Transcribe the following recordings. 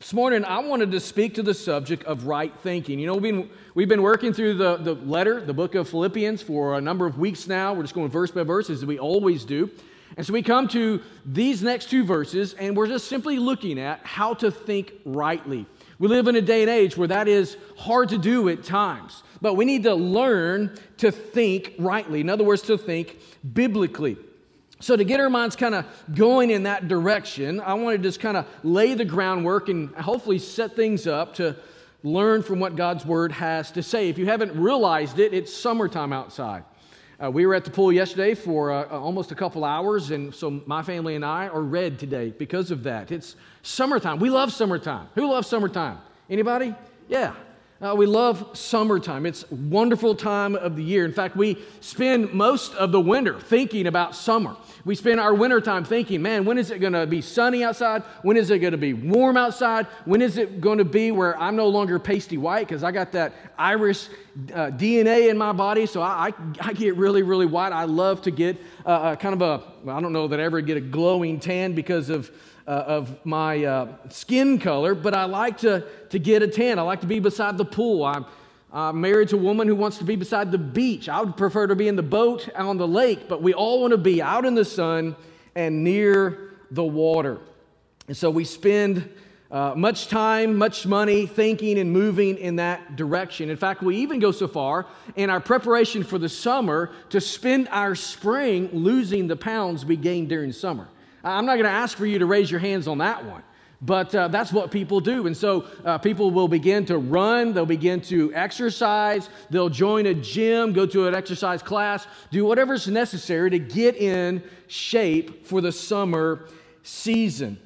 This morning, I wanted to speak to the subject of right thinking. You know, we've been, we've been working through the, the letter, the book of Philippians, for a number of weeks now. We're just going verse by verse, as we always do. And so we come to these next two verses, and we're just simply looking at how to think rightly. We live in a day and age where that is hard to do at times, but we need to learn to think rightly. In other words, to think biblically. So, to get our minds kind of going in that direction, I want to just kind of lay the groundwork and hopefully set things up to learn from what God's Word has to say. If you haven't realized it, it's summertime outside. Uh, we were at the pool yesterday for uh, almost a couple hours, and so my family and I are red today because of that. It's summertime. We love summertime. Who loves summertime? Anybody? Yeah. Uh, we love summertime. It's wonderful time of the year. In fact, we spend most of the winter thinking about summer. We spend our winter time thinking, man, when is it going to be sunny outside? When is it going to be warm outside? When is it going to be where I'm no longer pasty white because I got that Irish uh, DNA in my body, so I, I, I, get really, really white. I love to get uh, kind of a, I don't know that I ever get a glowing tan because of uh, of my uh, skin color, but I like to, to get a tan. I like to be beside the pool. I'm, I'm married to a woman who wants to be beside the beach. I would prefer to be in the boat on the lake, but we all want to be out in the sun and near the water. And so we spend uh, much time, much money thinking and moving in that direction. In fact, we even go so far in our preparation for the summer to spend our spring losing the pounds we gained during summer. I'm not going to ask for you to raise your hands on that one. But uh, that's what people do. And so uh, people will begin to run, they'll begin to exercise, they'll join a gym, go to an exercise class, do whatever's necessary to get in shape for the summer season.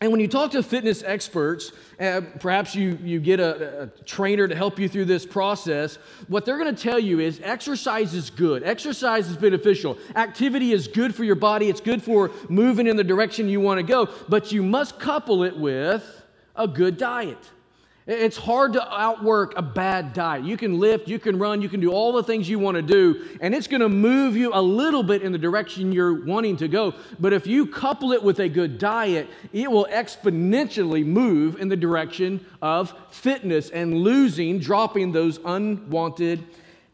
And when you talk to fitness experts, uh, perhaps you, you get a, a, trainer to help you through this process, what they're going to tell you is exercise is good. Exercise is beneficial. Activity is good for your body, it's good for moving in the direction you want to go, but you must couple it with a good diet. It's hard to outwork a bad diet. You can lift, you can run, you can do all the things you want to do, and it's going to move you a little bit in the direction you're wanting to go. But if you couple it with a good diet, it will exponentially move in the direction of fitness and losing, dropping those unwanted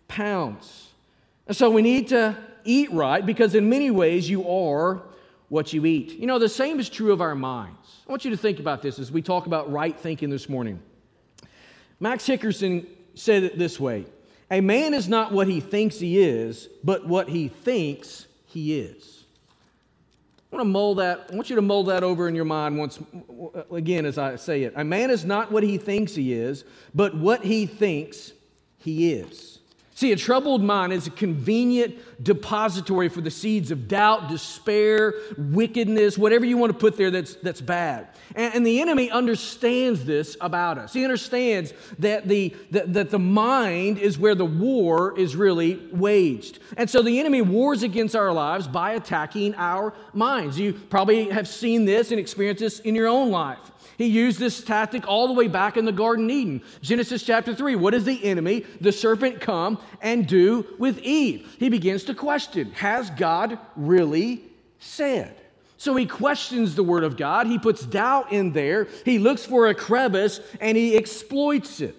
pounds. And so we need to eat right because, in many ways, you are what you eat. You know, the same is true of our minds. I want you to think about this as we talk about right thinking this morning. Max Hickerson said it this way A man is not what he thinks he is, but what he thinks he is. I want to mold that. I want you to mold that over in your mind once again as I say it. A man is not what he thinks he is, but what he thinks he is. See, a troubled mind is a convenient depository for the seeds of doubt, despair, wickedness, whatever you want to put there that's, that's bad. And, and the enemy understands this about us. He understands that the, that, that the mind is where the war is really waged. And so the enemy wars against our lives by attacking our minds. You probably have seen this and experienced this in your own life. He used this tactic all the way back in the Garden Eden. Genesis chapter 3. What does the enemy, the serpent, come and do with Eve? He begins to question Has God really said? So he questions the word of God. He puts doubt in there. He looks for a crevice and he exploits it.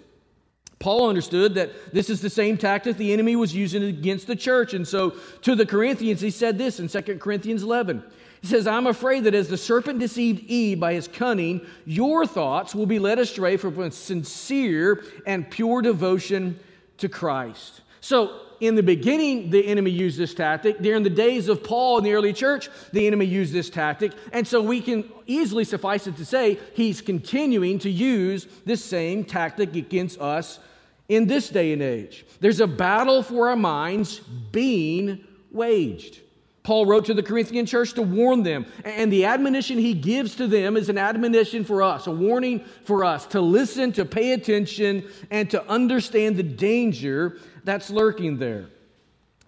Paul understood that this is the same tactic the enemy was using against the church. And so to the Corinthians, he said this in 2 Corinthians 11. He says, I'm afraid that as the serpent deceived Eve by his cunning, your thoughts will be led astray from a sincere and pure devotion to Christ. So, in the beginning, the enemy used this tactic. During the days of Paul in the early church, the enemy used this tactic. And so we can easily suffice it to say he's continuing to use this same tactic against us in this day and age. There's a battle for our minds being waged. Paul wrote to the Corinthian church to warn them. And the admonition he gives to them is an admonition for us, a warning for us to listen, to pay attention, and to understand the danger that's lurking there.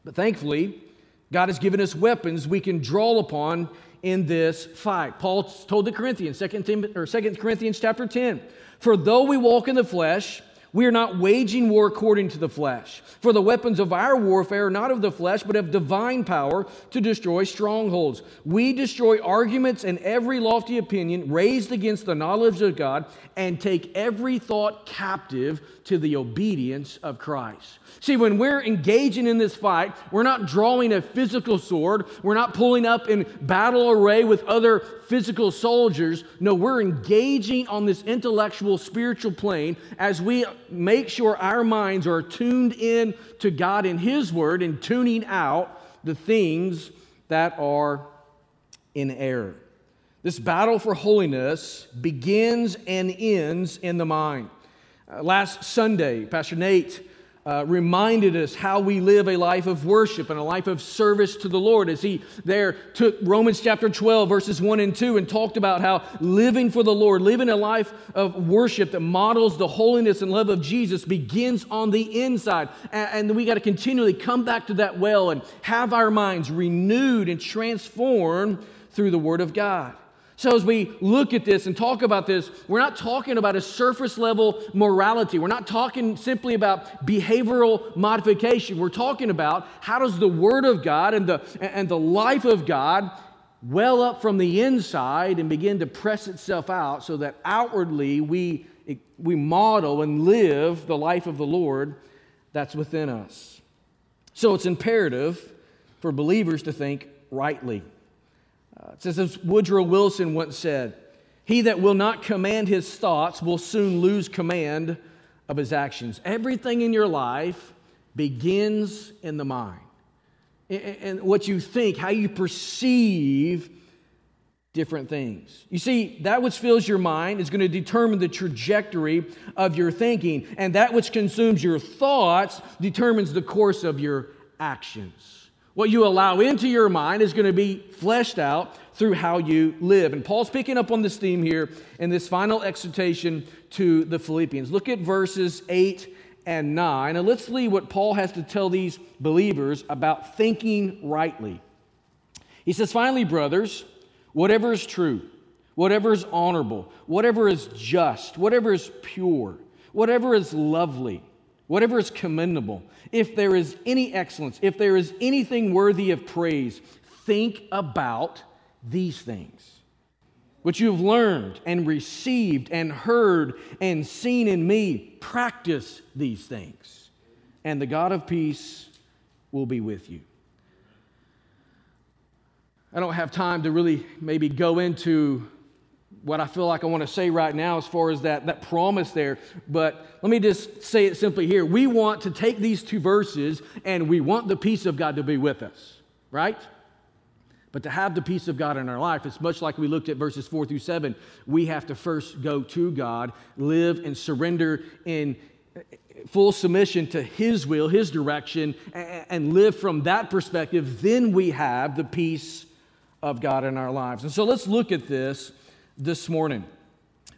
But thankfully, God has given us weapons we can draw upon in this fight. Paul told the Corinthians, 2 Corinthians chapter 10, For though we walk in the flesh, We are not waging war according to the flesh. For the weapons of our warfare are not of the flesh, but of divine power to destroy strongholds. We destroy arguments and every lofty opinion raised against the knowledge of God and take every thought captive to the obedience of Christ. See, when we're engaging in this fight, we're not drawing a physical sword, we're not pulling up in battle array with other physical soldiers. No, we're engaging on this intellectual, spiritual plane as we make sure our minds are tuned in to God and His Word and tuning out the things that are in error. This battle for holiness begins and ends in the mind. Uh, last Sunday, Pastor Nate uh, reminded us how we live a life of worship and a life of service to the Lord as he there took Romans chapter 12, verses 1 and 2, and talked about how living for the Lord, living a life of worship that models the holiness and love of Jesus begins on the inside. And, and we got to continually come back to that well and have our minds renewed and transformed through the Word of God. So, as we look at this and talk about this, we're not talking about a surface level morality. We're not talking simply about behavioral modification. We're talking about how does the Word of God and the, and the life of God well up from the inside and begin to press itself out so that outwardly we, we model and live the life of the Lord that's within us. So, it's imperative for believers to think rightly. It says, as Woodrow Wilson once said, He that will not command his thoughts will soon lose command of his actions. Everything in your life begins in the mind. And what you think, how you perceive different things. You see, that which fills your mind is going to determine the trajectory of your thinking, and that which consumes your thoughts determines the course of your actions. What you allow into your mind is going to be fleshed out through how you live. And Paul's picking up on this theme here in this final exhortation to the Philippians. Look at verses 8 and 9, and let's see what Paul has to tell these believers about thinking rightly. He says, Finally, brothers, whatever is true, whatever is honorable, whatever is just, whatever is pure, whatever is lovely, whatever is commendable, if there is any excellence, if there is anything worthy of praise, think about these things. What you have learned and received and heard and seen in me, practice these things, and the God of peace will be with you. I don't have time to really maybe go into what I feel like I want to say right now as far as that, that promise there. But let me just say it simply here. We want to take these two verses and we want the peace of God to be with us, right? But to have the peace of God in our life, it's much like we looked at verses four through seven. We have to first go to God, live and surrender in full submission to His will, His direction, and live from that perspective. Then we have the peace of God in our lives. And so let's look at this this morning.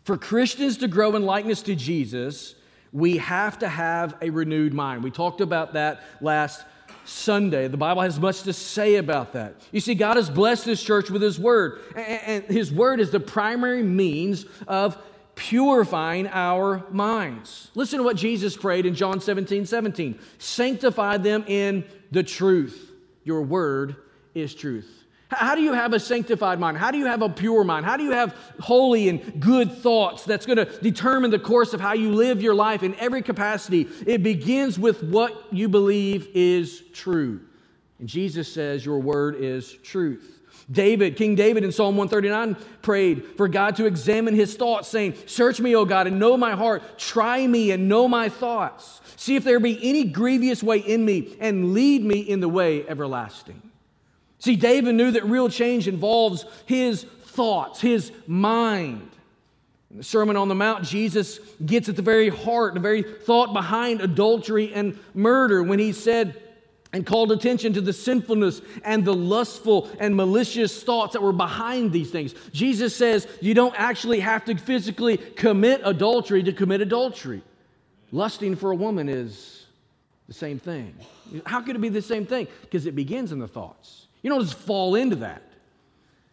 For Christians to grow in likeness to Jesus, we have to have a renewed mind. We talked about that last Sunday. The Bible has much to say about that. You see, God has blessed this church with His Word, and His Word is the primary means of purifying our minds. Listen to what Jesus prayed in John 17 17. Sanctify them in the truth. Your Word is truth. How do you have a sanctified mind? How do you have a pure mind? How do you have holy and good thoughts that's going to determine the course of how you live your life in every capacity? It begins with what you believe is true. And Jesus says, Your word is truth. David, King David in Psalm 139 prayed for God to examine his thoughts, saying, Search me, O God, and know my heart. Try me and know my thoughts. See if there be any grievous way in me, and lead me in the way everlasting. See, David knew that real change involves his thoughts, his mind. In the Sermon on the Mount, Jesus gets at the very heart, the very thought behind adultery and murder when he said, and called attention to the sinfulness and the lustful and malicious thoughts that were behind these things. Jesus says you don't actually have to physically commit adultery to commit adultery. Lusting for a woman is the same thing. How could it be the same thing? Because it begins in the thoughts. You don't just fall into that.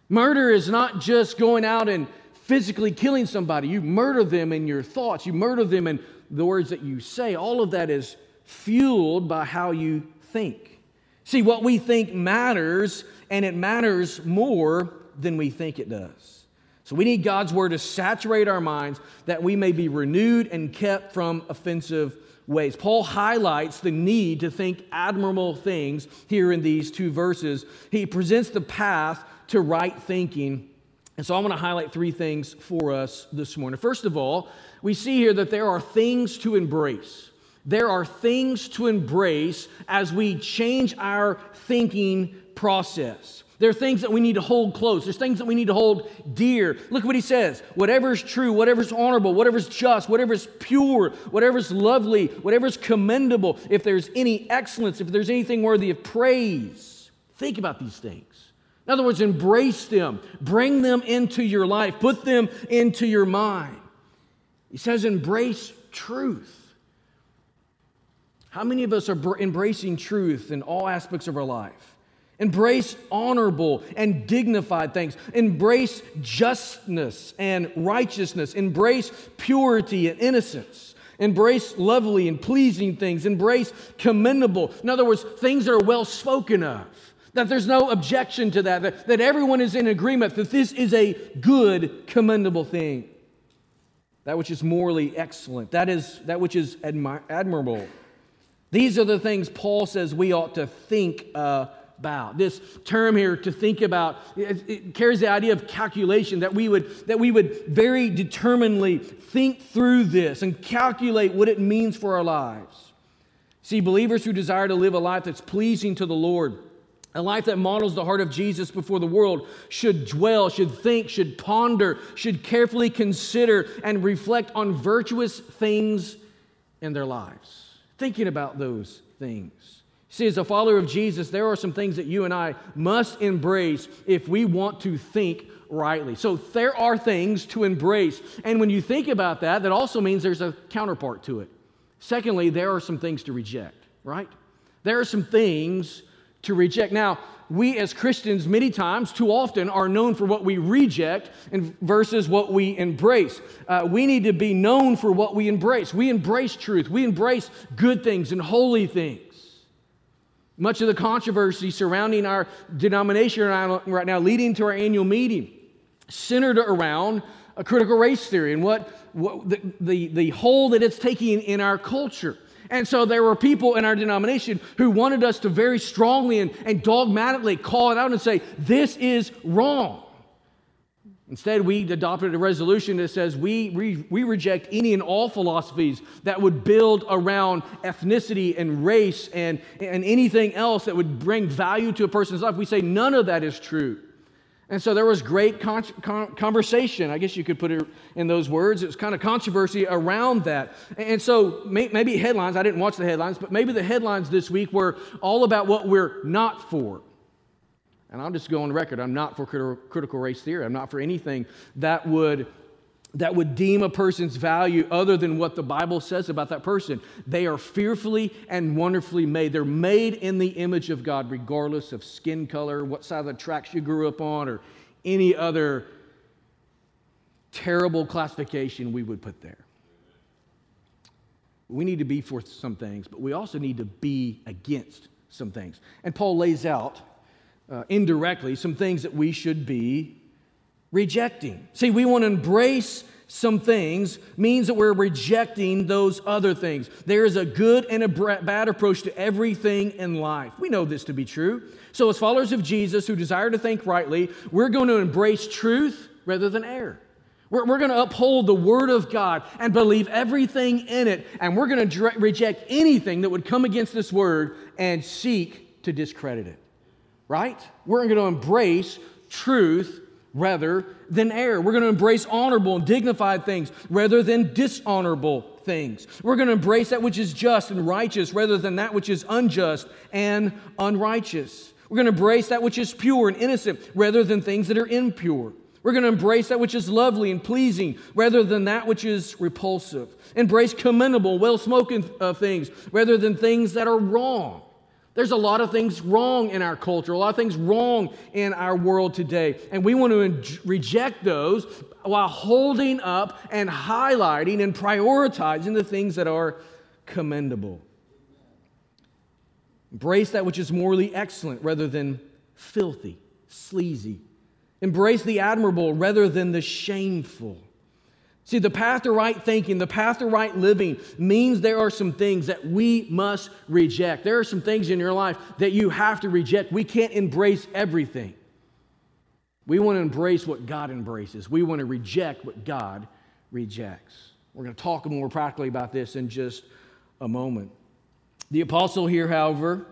Murder is not just going out and physically killing somebody. You murder them in your thoughts, you murder them in the words that you say, all of that is fueled by how you think. See, what we think matters, and it matters more than we think it does. So we need God's word to saturate our minds that we may be renewed and kept from offensive ways. Paul highlights the need to think admirable things here in these two verses. He presents the path to right thinking. And so I want to highlight three things for us this morning. First of all, we see here that there are things to embrace. There are things to embrace as we change our thinking process. There are things that we need to hold close. There's things that we need to hold dear. Look at what he says. Whatever's true, whatever's honorable, whatever's just, whatever's pure, whatever's lovely, whatever's commendable, if there's any excellence, if there's anything worthy of praise, think about these things. In other words, embrace them, bring them into your life, put them into your mind. He says, embrace truth. How many of us are embracing truth in all aspects of our life? Embrace honorable and dignified things. Embrace justness and righteousness. Embrace purity and innocence. Embrace lovely and pleasing things. Embrace commendable. In other words, things that are well spoken of. That there's no objection to that, that. That everyone is in agreement that this is a good, commendable thing. That which is morally excellent. That is that which is admi- admirable. These are the things Paul says we ought to think uh, about. This term here, to think about, it, carries the idea of calculation that we would that we would very determinedly think through this and calculate what it means for our lives. See, believers who desire to live a life that's pleasing to the Lord, a life that models the heart of Jesus before the world should dwell, should think, should ponder, should carefully consider and reflect on virtuous things in their lives thinking about those things. See, as a follower of Jesus, there are some things that you and I must embrace if we want to think rightly. So there are things to embrace. And when you think about that, that also means there's a counterpart to it. Secondly, there are some things to reject, right? There are some things to reject. Now, we as Christians, many times, too often, are known for what we reject versus what we embrace. Uh, we need to be known for what we embrace. We embrace truth, we embrace good things and holy things. Much of the controversy surrounding our denomination right now, leading to our annual meeting, centered around a critical race theory and what, what the, the, the hold that it's taking in our culture. And so there were people in our denomination who wanted us to very strongly and, and dogmatically call it out and say, this is wrong. Instead, we adopted a resolution that says we, we, we reject any and all philosophies that would build around ethnicity and race and, and anything else that would bring value to a person's life. We say none of that is true. And so there was great con- con- conversation, I guess you could put it in those words. It was kind of controversy around that. And so may- maybe headlines, I didn't watch the headlines, but maybe the headlines this week were all about what we're not for. And I'll just go on record I'm not for crit- critical race theory. I'm not for anything that would that would deem a person's value other than what the Bible says about that person. They are fearfully and wonderfully made. They're made in the image of God, regardless of skin color, what side of the tracks you grew up on, or any other terrible classification we would put there. We need to be for some things, but we also need to be against some things. And Paul lays out uh, indirectly some things that we should be rejecting. See, we want to embrace some things means that we're rejecting those other things. There is a good and a bad approach to everything in life. We know this to be true. So, as followers of Jesus who desire to think rightly, we're going to embrace truth rather than error. We're, we're going to uphold the Word of God and believe everything in it, and we're going to reject anything that would come against this Word and seek to discredit it. Right? We're going to embrace truth rather than error. We're going to embrace honorable and dignified things rather than dishonorable things. We're going to embrace that which is just and righteous rather than that which is unjust and unrighteous. We're going to embrace that which is pure and innocent rather than things that are impure. We're going to embrace that which is lovely and pleasing rather than that which is repulsive. Embrace commendable, well spoken uh, things rather than things that are wrong. There's a lot of things wrong in our culture, a lot of things wrong in our world today. And we want to reject those while holding up and highlighting and prioritizing the things that are commendable. Embrace that which is morally excellent rather than filthy, sleazy. Embrace the admirable rather than the shameful. See, the path to right thinking, the path to right living means there are some things that we must reject. There are some things in your life that you have to reject. We can't embrace everything. We want to embrace what God embraces, we want to reject what God rejects. We're going to talk more practically about this in just a moment. The apostle here, however,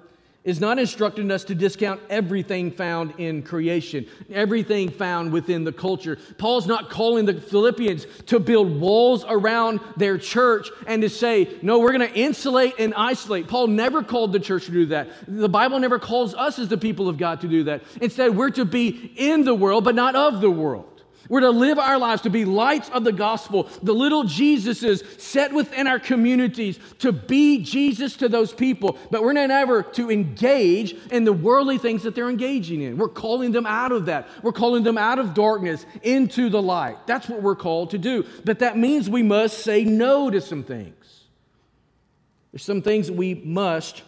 is not instructing us to discount everything found in creation, everything found within the culture. Paul's not calling the Philippians to build walls around their church and to say, no, we're going to insulate and isolate. Paul never called the church to do that. The Bible never calls us as the people of God to do that. Instead, we're to be in the world, but not of the world. We're to live our lives to be lights of the gospel, the little Jesuses set within our communities to be Jesus to those people. But we're not ever to engage in the worldly things that they're engaging in. We're calling them out of that. We're calling them out of darkness into the light. That's what we're called to do. But that means we must say no to some things. There's some things that we must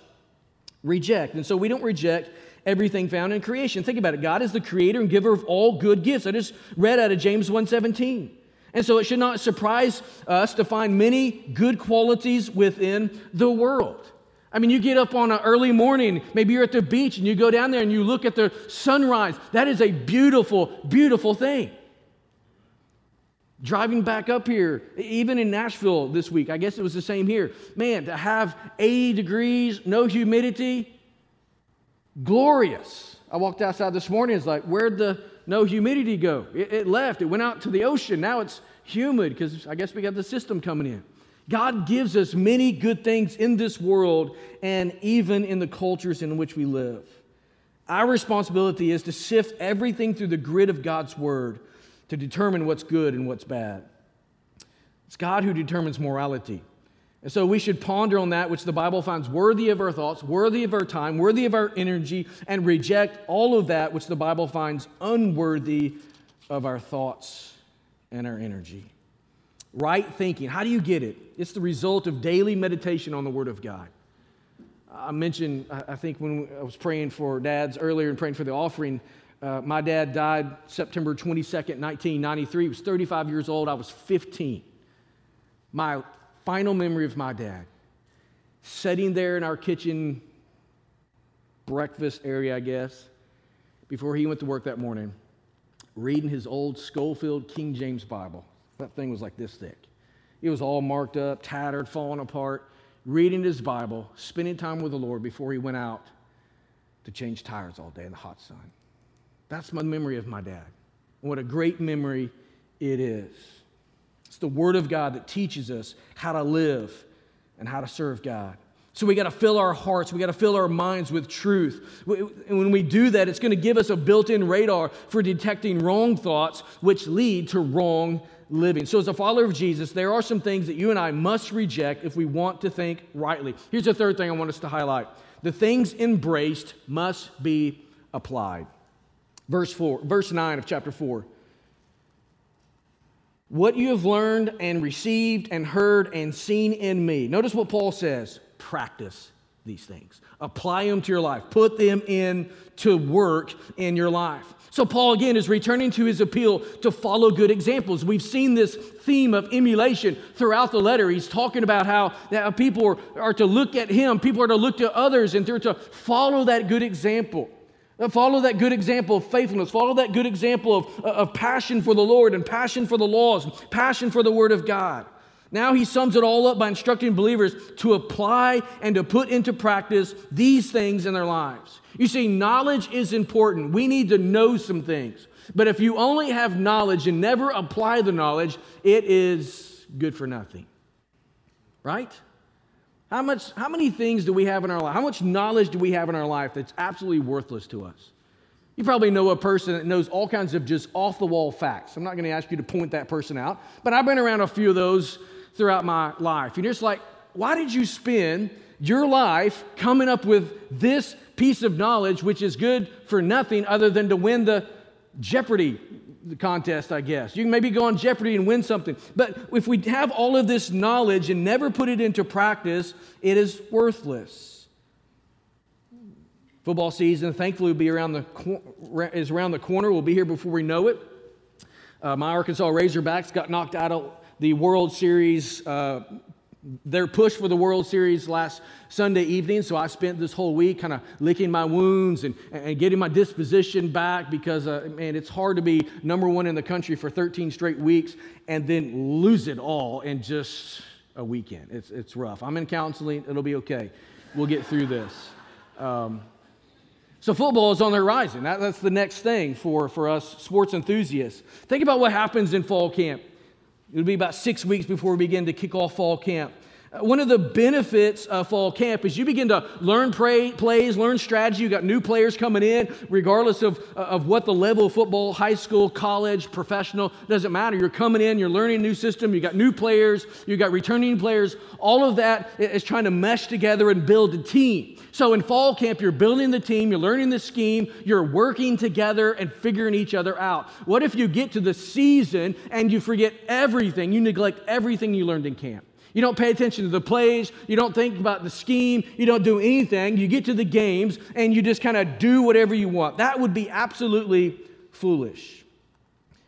reject. And so we don't reject everything found in creation. Think about it. God is the creator and giver of all good gifts. I just read out of James 1:17. And so it should not surprise us to find many good qualities within the world. I mean, you get up on an early morning, maybe you're at the beach and you go down there and you look at the sunrise. That is a beautiful, beautiful thing. Driving back up here, even in Nashville this week, I guess it was the same here. Man, to have 80 degrees, no humidity, glorious. I walked outside this morning, it's like, where'd the no humidity go? It, it left, it went out to the ocean. Now it's humid because I guess we got the system coming in. God gives us many good things in this world and even in the cultures in which we live. Our responsibility is to sift everything through the grid of God's word to determine what's good and what's bad. It's God who determines morality. And so we should ponder on that which the Bible finds worthy of our thoughts, worthy of our time, worthy of our energy, and reject all of that which the Bible finds unworthy of our thoughts and our energy. Right thinking, how do you get it? It's the result of daily meditation on the Word of God. I mentioned, I think when I was praying for dads earlier and praying for the offering, uh, my dad died September 22nd, 1993. He was 35 years old. I was 15. My final memory of my dad sitting there in our kitchen breakfast area, I guess, before he went to work that morning, reading his old Scofield King James Bible. That thing was like this thick. It was all marked up, tattered, falling apart, reading his Bible, spending time with the Lord before he went out to change tires all day in the hot sun. That's my memory of my dad. What a great memory it is. It's the Word of God that teaches us how to live and how to serve God. So we got to fill our hearts, we got to fill our minds with truth. And when we do that, it's going to give us a built in radar for detecting wrong thoughts, which lead to wrong living. So, as a follower of Jesus, there are some things that you and I must reject if we want to think rightly. Here's the third thing I want us to highlight the things embraced must be applied. Verse 4, verse 9 of chapter 4 what you have learned and received and heard and seen in me. Notice what Paul says practice these things, apply them to your life, put them in to work in your life. So, Paul again is returning to his appeal to follow good examples. We've seen this theme of emulation throughout the letter. He's talking about how, people are, are to look at him, people are to look to others, and they're to follow that good example. Uh, follow that good example of faithfulness. Follow that good example of, uh, of passion for the Lord and passion for the laws, passion for the Word of God. Now he sums it all up by instructing believers to apply and to put into practice these things in their lives. You see, knowledge is important. We need to know some things. But if you only have knowledge and never apply the knowledge, it is good for nothing. Right? How, much, how many things do we have in our life? How much knowledge do we have in our life that's absolutely worthless to us? You probably know a person that knows all kinds of just off the wall facts. I'm not going to ask you to point that person out, but I've been around a few of those throughout my life. And you're just like, why did you spend your life coming up with this piece of knowledge, which is good for nothing other than to win the Jeopardy contest, I guess. You can maybe go on Jeopardy and win something. But if we have all of this knowledge and never put it into practice, it is worthless. Football season, thankfully, will be around the is around the corner. We'll be here before we know it. Uh, my Arkansas Razorbacks got knocked out of the World Series uh, their push for the World Series last Sunday evening, so I spent this whole week kind of licking my wounds and, and getting my disposition back because, uh, man, it's hard to be number one in the country for 13 straight weeks and then lose it all in just a weekend. It's, it's rough. I'm in counseling, it'll be okay. We'll get through this. Um, so, football is on the horizon. That, that's the next thing for, for us sports enthusiasts. Think about what happens in fall camp. It'll be about six weeks before we begin to kick off fall camp. Uh, one of the benefits of fall camp is you begin to learn pray, plays, learn strategy. You got new players coming in, regardless of, uh, of what the level of football, high school, college, professional, doesn't matter. You're coming in, you're learning a new system, you got new players, you got returning players. All of that is trying to mesh together and build a team. So in fall camp, you're building the team, you're learning the scheme, you're working together and figuring each other out. What if you get to the season and you forget everything, you neglect everything you learned in camp? You don't pay attention to the plays. You don't think about the scheme. You don't do anything. You get to the games and you just kind of do whatever you want. That would be absolutely foolish.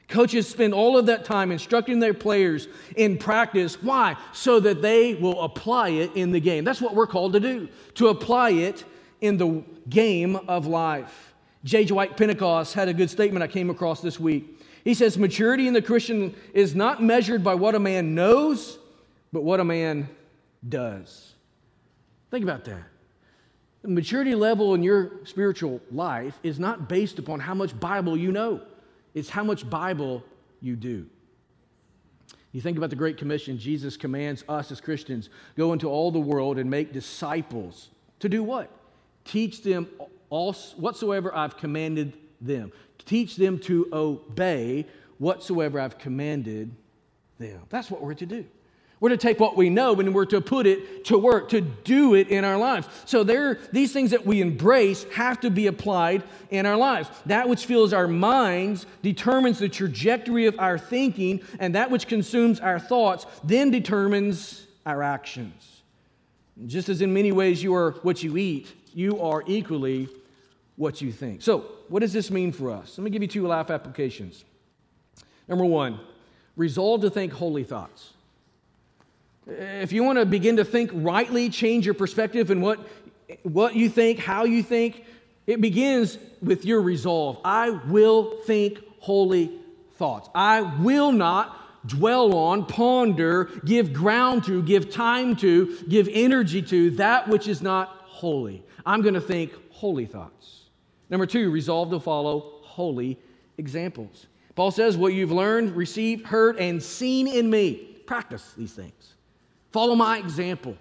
Coaches spend all of that time instructing their players in practice. Why? So that they will apply it in the game. That's what we're called to do, to apply it in the game of life. J. Dwight Pentecost had a good statement I came across this week. He says, Maturity in the Christian is not measured by what a man knows, but what a man does. Think about that. The maturity level in your spiritual life is not based upon how much Bible you know. It's how much Bible you do. You think about the Great Commission, Jesus commands us as Christians go into all the world and make disciples. To do what? Teach them all, whatsoever I've commanded them. Teach them to obey whatsoever I've commanded them. That's what we're to do. We're to take what we know and we're to put it to work, to do it in our lives. So there, these things that we embrace have to be applied in our lives. That which fills our minds determines the trajectory of our thinking, and that which consumes our thoughts then determines our actions. Just as in many ways you are what you eat, you are equally what you think. So, what does this mean for us? Let me give you two life applications. Number one, resolve to think holy thoughts. If you want to begin to think rightly, change your perspective and what, what you think, how you think, it begins with your resolve. I will think holy thoughts. I will not dwell on, ponder, give ground to, give time to, give energy to that which is not holy. I'm going to think holy thoughts. Number two, resolve to follow holy examples. Paul says, What you've learned, received, heard, and seen in me, practice these things. Follow my example.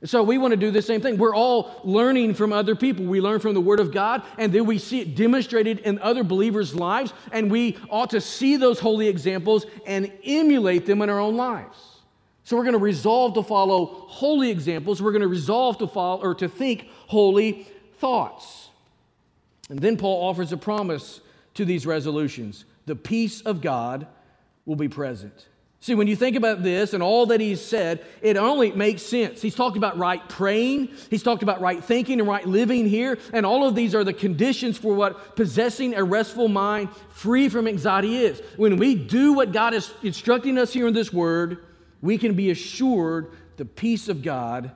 And so we want to do the same thing. We're all learning from other people. We learn from the Word of God, and then we see it demonstrated in other believers' lives, and we ought to see those holy examples and emulate them in our own lives. So we're going to resolve to follow holy examples. We're going to resolve to follow or to think holy thoughts. And then Paul offers a promise to these resolutions. The peace of God will be present. See, when you think about this and all that he's said, it only makes sense. He's talked about right praying, he's talked about right thinking and right living here, and all of these are the conditions for what possessing a restful mind free from anxiety is. When we do what God is instructing us here in this word, we can be assured the peace of God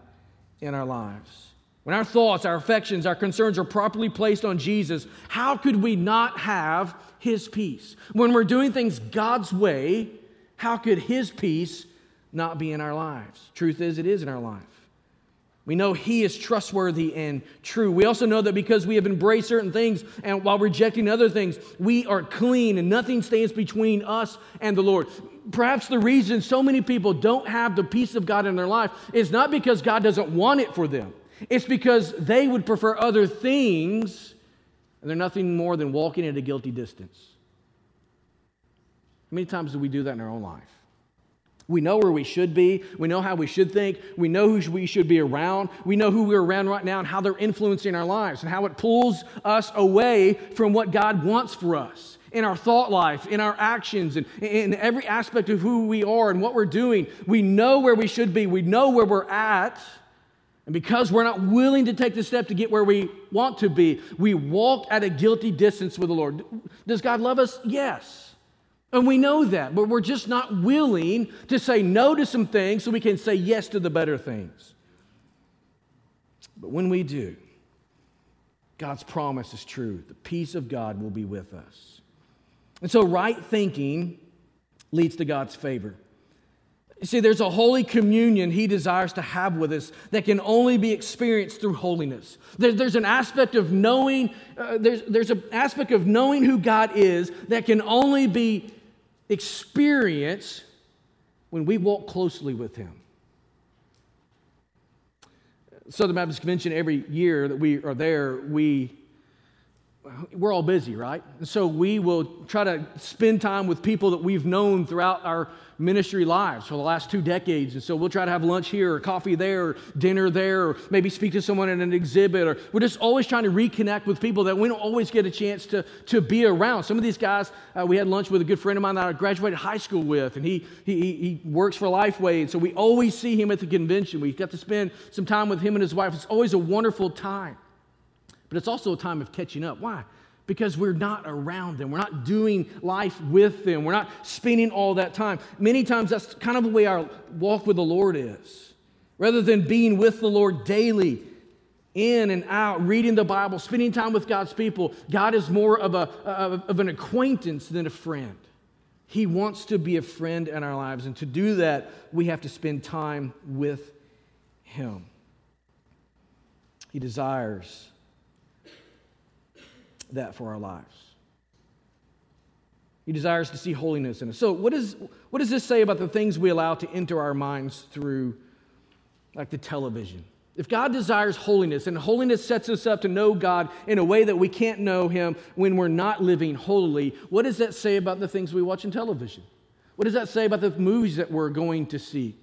in our lives. When our thoughts, our affections, our concerns are properly placed on Jesus, how could we not have his peace? When we're doing things God's way, how could His peace not be in our lives? Truth is, it is in our life. We know He is trustworthy and true. We also know that because we have embraced certain things and while rejecting other things, we are clean and nothing stands between us and the Lord. Perhaps the reason so many people don't have the peace of God in their life is not because God doesn't want it for them, it's because they would prefer other things and they're nothing more than walking at a guilty distance. How many times do we do that in our own life? We know where we should be. We know how we should think. We know who we should be around. We know who we're around right now and how they're influencing our lives and how it pulls us away from what God wants for us in our thought life, in our actions, and in every aspect of who we are and what we're doing. We know where we should be. We know where we're at. And because we're not willing to take the step to get where we want to be, we walk at a guilty distance with the Lord. Does God love us? Yes. And we know that, but we're just not willing to say no to some things so we can say yes to the better things. But when we do, God's promise is true. The peace of God will be with us. And so, right thinking leads to God's favor. You see, there's a holy communion he desires to have with us that can only be experienced through holiness. There, there's an aspect of knowing, uh, there's, there's an aspect of knowing who God is that can only be experienced when we walk closely with him. Southern Baptist Convention, every year that we are there, we we're all busy, right? And so we will try to spend time with people that we've known throughout our ministry lives for the last two decades. And so we'll try to have lunch here or coffee there or dinner there or maybe speak to someone at an exhibit. Or we're just always trying to reconnect with people that we don't always get a chance to, to be around. Some of these guys, uh, we had lunch with a good friend of mine that I graduated high school with, and he, he, he works for Lifeway. And so we always see him at the convention. We got to spend some time with him and his wife. It's always a wonderful time. But it's also a time of catching up. Why? because we're not around them. We're not doing life with them. We're not spending all that time. Many times that's kind of the way our walk with the Lord is. Rather than being with the Lord daily, in and out, reading the Bible, spending time with God's people, God is more of, a, of an acquaintance than a friend. He wants to be a friend in our lives, and to do that, we have to spend time with Him. He desires that for our lives. He desires to see holiness in us. So, what, is, what does this say about the things we allow to enter our minds through, like the television? If God desires holiness, and holiness sets us up to know God in a way that we can't know Him when we're not living holy, what does that say about the things we watch in television? What does that say about the movies that we're going to see?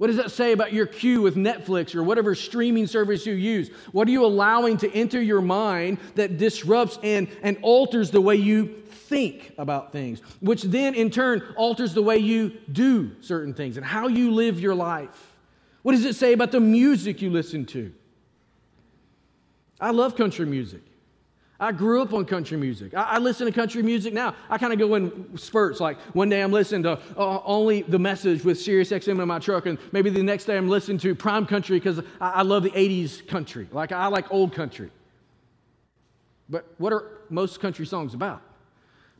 What does that say about your queue with Netflix or whatever streaming service you use? What are you allowing to enter your mind that disrupts and, and alters the way you think about things, which then in turn alters the way you do certain things and how you live your life? What does it say about the music you listen to? I love country music. I grew up on country music. I, I listen to country music now. I kind of go in spurts. Like one day I'm listening to uh, only the message with Sirius XM in my truck, and maybe the next day I'm listening to prime country because I, I love the 80s country. Like I like old country. But what are most country songs about?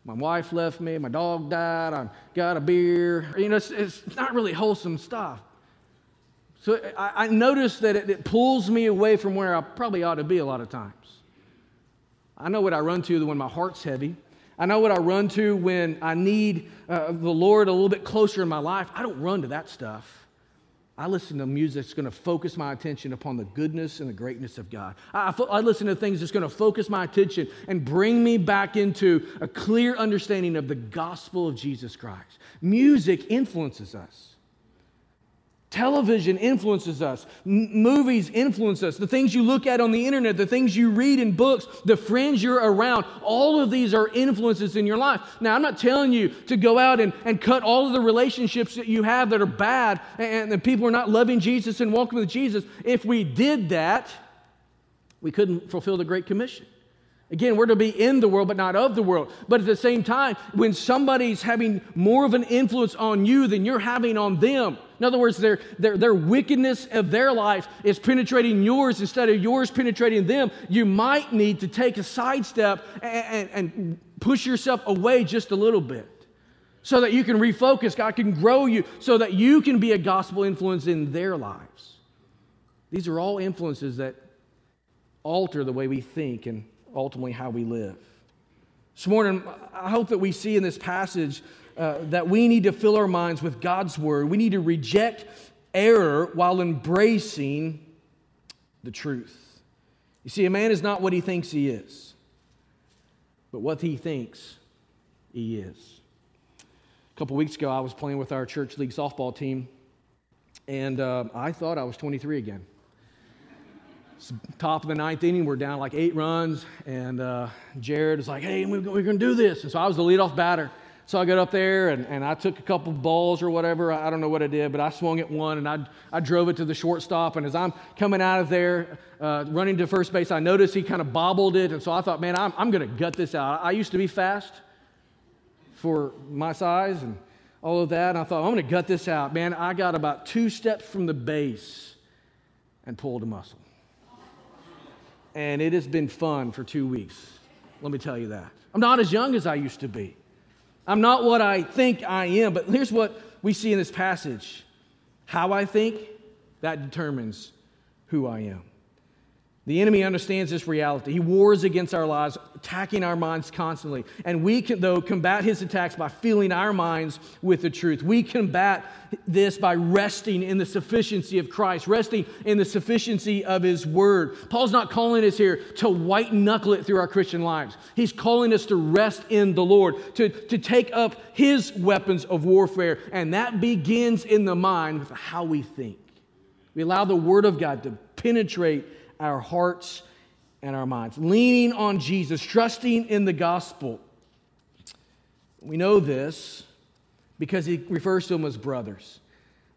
My wife left me, my dog died, I got a beer. You know, it's, it's not really wholesome stuff. So I, I notice that it, it pulls me away from where I probably ought to be a lot of times. I know what I run to when my heart's heavy. I know what I run to when I need uh, the Lord a little bit closer in my life. I don't run to that stuff. I listen to music that's going to focus my attention upon the goodness and the greatness of God. I, I listen to things that's going to focus my attention and bring me back into a clear understanding of the gospel of Jesus Christ. Music influences us. Television influences us. M- movies influence us. The things you look at on the internet, the things you read in books, the friends you're around, all of these are influences in your life. Now, I'm not telling you to go out and, and cut all of the relationships that you have that are bad and, and people are not loving Jesus and walking with Jesus. If we did that, we couldn't fulfill the Great Commission. Again, we're to be in the world, but not of the world. But at the same time, when somebody's having more of an influence on you than you're having on them, in other words, their, their, their wickedness of their life is penetrating yours instead of yours penetrating them, you might need to take a sidestep and, and, and push yourself away just a little bit so that you can refocus. God can grow you so that you can be a gospel influence in their lives. These are all influences that alter the way we think and ultimately how we live. This morning, I hope that we see in this passage uh, that we need to fill our minds with God's word. We need to reject error while embracing the truth. You see, a man is not what he thinks he is, but what he thinks he is. A couple weeks ago, I was playing with our church league softball team, and uh, I thought I was 23 again. Top of the ninth inning, we're down like eight runs, and uh, Jared is like, hey, we're, we're going to do this. And so I was the leadoff batter. So I got up there and, and I took a couple balls or whatever. I don't know what I did, but I swung at one and I, I drove it to the shortstop. And as I'm coming out of there, uh, running to first base, I noticed he kind of bobbled it. And so I thought, man, I'm, I'm going to gut this out. I used to be fast for my size and all of that. And I thought, I'm going to gut this out. Man, I got about two steps from the base and pulled a muscle. And it has been fun for two weeks. Let me tell you that. I'm not as young as I used to be. I'm not what I think I am, but here's what we see in this passage how I think, that determines who I am. The enemy understands this reality. He wars against our lives, attacking our minds constantly. And we can, though, combat his attacks by filling our minds with the truth. We combat this by resting in the sufficiency of Christ, resting in the sufficiency of his word. Paul's not calling us here to white knuckle it through our Christian lives. He's calling us to rest in the Lord, to, to take up his weapons of warfare. And that begins in the mind with how we think. We allow the word of God to penetrate our hearts and our minds. Leaning on Jesus, trusting in the gospel. We know this because he refers to them as brothers.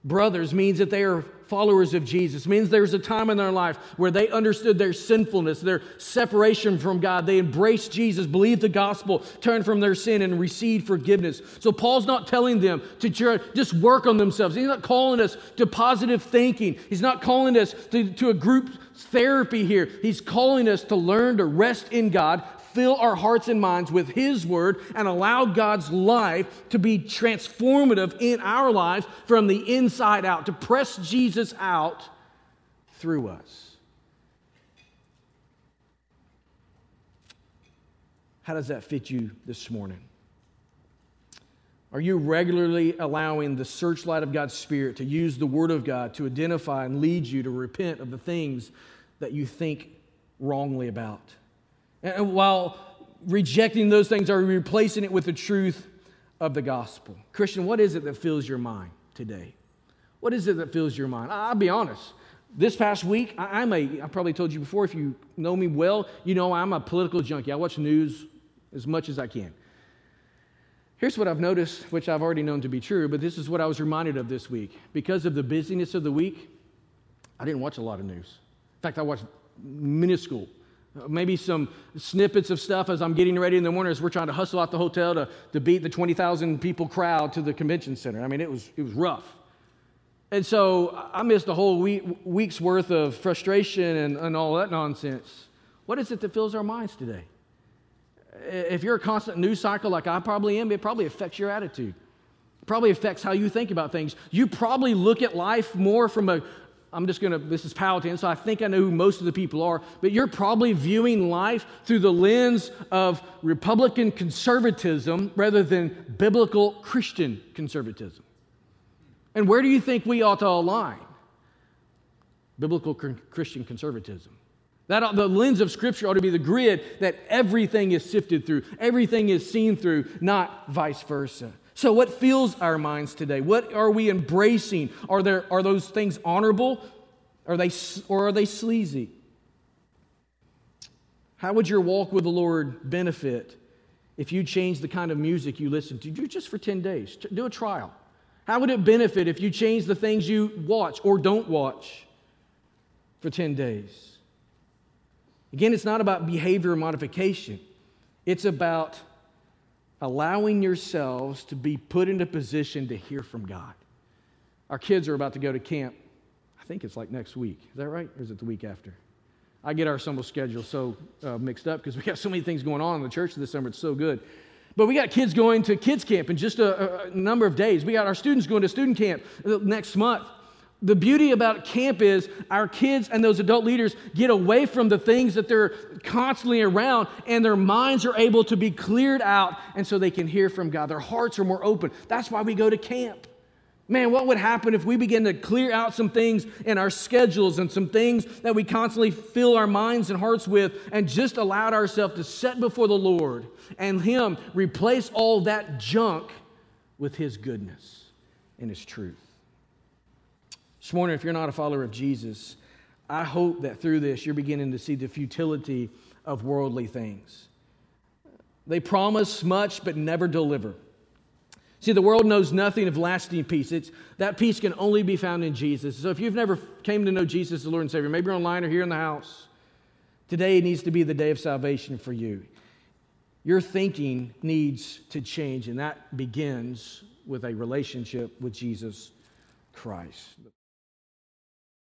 Brothers means that they are followers of Jesus. It means there's a time in their life where they understood their sinfulness, their separation from God. They embraced Jesus, believed the gospel, turned from their sin, and received forgiveness. So Paul's not telling them to just work on themselves. He's not calling us to positive thinking. He's not calling us to, to a group therapy here. He's calling us to learn to rest in God, fill our hearts and minds with His Word and allow God's life to be transformative in our lives from the inside out, to press Jesus out through us. How does that fit you this morning? Are you regularly allowing the searchlight of God's Spirit to use the Word of God to identify and lead you to repent of the things that you think wrongly about? And while rejecting those things, are replacing it with the truth of the gospel? Christian, what is it that fills your mind today? What is it that fills your mind? I'll be honest. This past week, I'm a, I probably told you before, if you know me well, you know I'm a political junkie. I watch news as much as I can. Here's what I've noticed, which I've already known to be true, but this is what I was reminded of this week. Because of the busyness of the week, I didn't watch a lot of news. In fact, I watched minuscule Maybe some snippets of stuff as I'm getting ready in the morning as we're trying to hustle out the hotel to, to beat the 20,000 people crowd to the convention center. I mean, it was, it was rough. And so I missed a whole week, week's worth of frustration and, and all that nonsense. What is it that fills our minds today? If you're a constant news cycle like I probably am, it probably affects your attitude. It probably affects how you think about things. You probably look at life more from a, I'm just going to, this is Powhatan, so I think I know who most of the people are, but you're probably viewing life through the lens of Republican conservatism rather than biblical Christian conservatism. And where do you think we ought to align? Biblical Christian conservatism. That the lens of Scripture ought to be the grid that everything is sifted through, everything is seen through, not vice versa. So, what fills our minds today? What are we embracing? Are, there, are those things honorable? Are they, or are they sleazy? How would your walk with the Lord benefit if you change the kind of music you listen to? Do just for 10 days. Do a trial. How would it benefit if you change the things you watch or don't watch for 10 days? Again, it's not about behavior modification, it's about allowing yourselves to be put into position to hear from God. Our kids are about to go to camp. I think it's like next week. Is that right? Or is it the week after? I get our summer schedule so uh, mixed up because we got so many things going on in the church this summer. It's so good. But we got kids going to kids camp in just a, a number of days. We got our students going to student camp uh, next month the beauty about camp is our kids and those adult leaders get away from the things that they're constantly around and their minds are able to be cleared out and so they can hear from God. Their hearts are more open. That's why we go to camp. Man, what would happen if we begin to clear out some things in our schedules and some things that we constantly fill our minds and hearts with and just allowed ourselves to set before the Lord and Him replace all that junk with His goodness and His truth. This morning, if you're not a follower of Jesus, I hope that through this you're beginning to see the futility of worldly things. They promise much but never deliver. See, the world knows nothing of lasting peace. It's, that peace can only be found in Jesus. So if you've never came to know Jesus as Lord and Savior, maybe you're online or here in the house, today needs to be the day of salvation for you. Your thinking needs to change, and that begins with a relationship with Jesus Christ.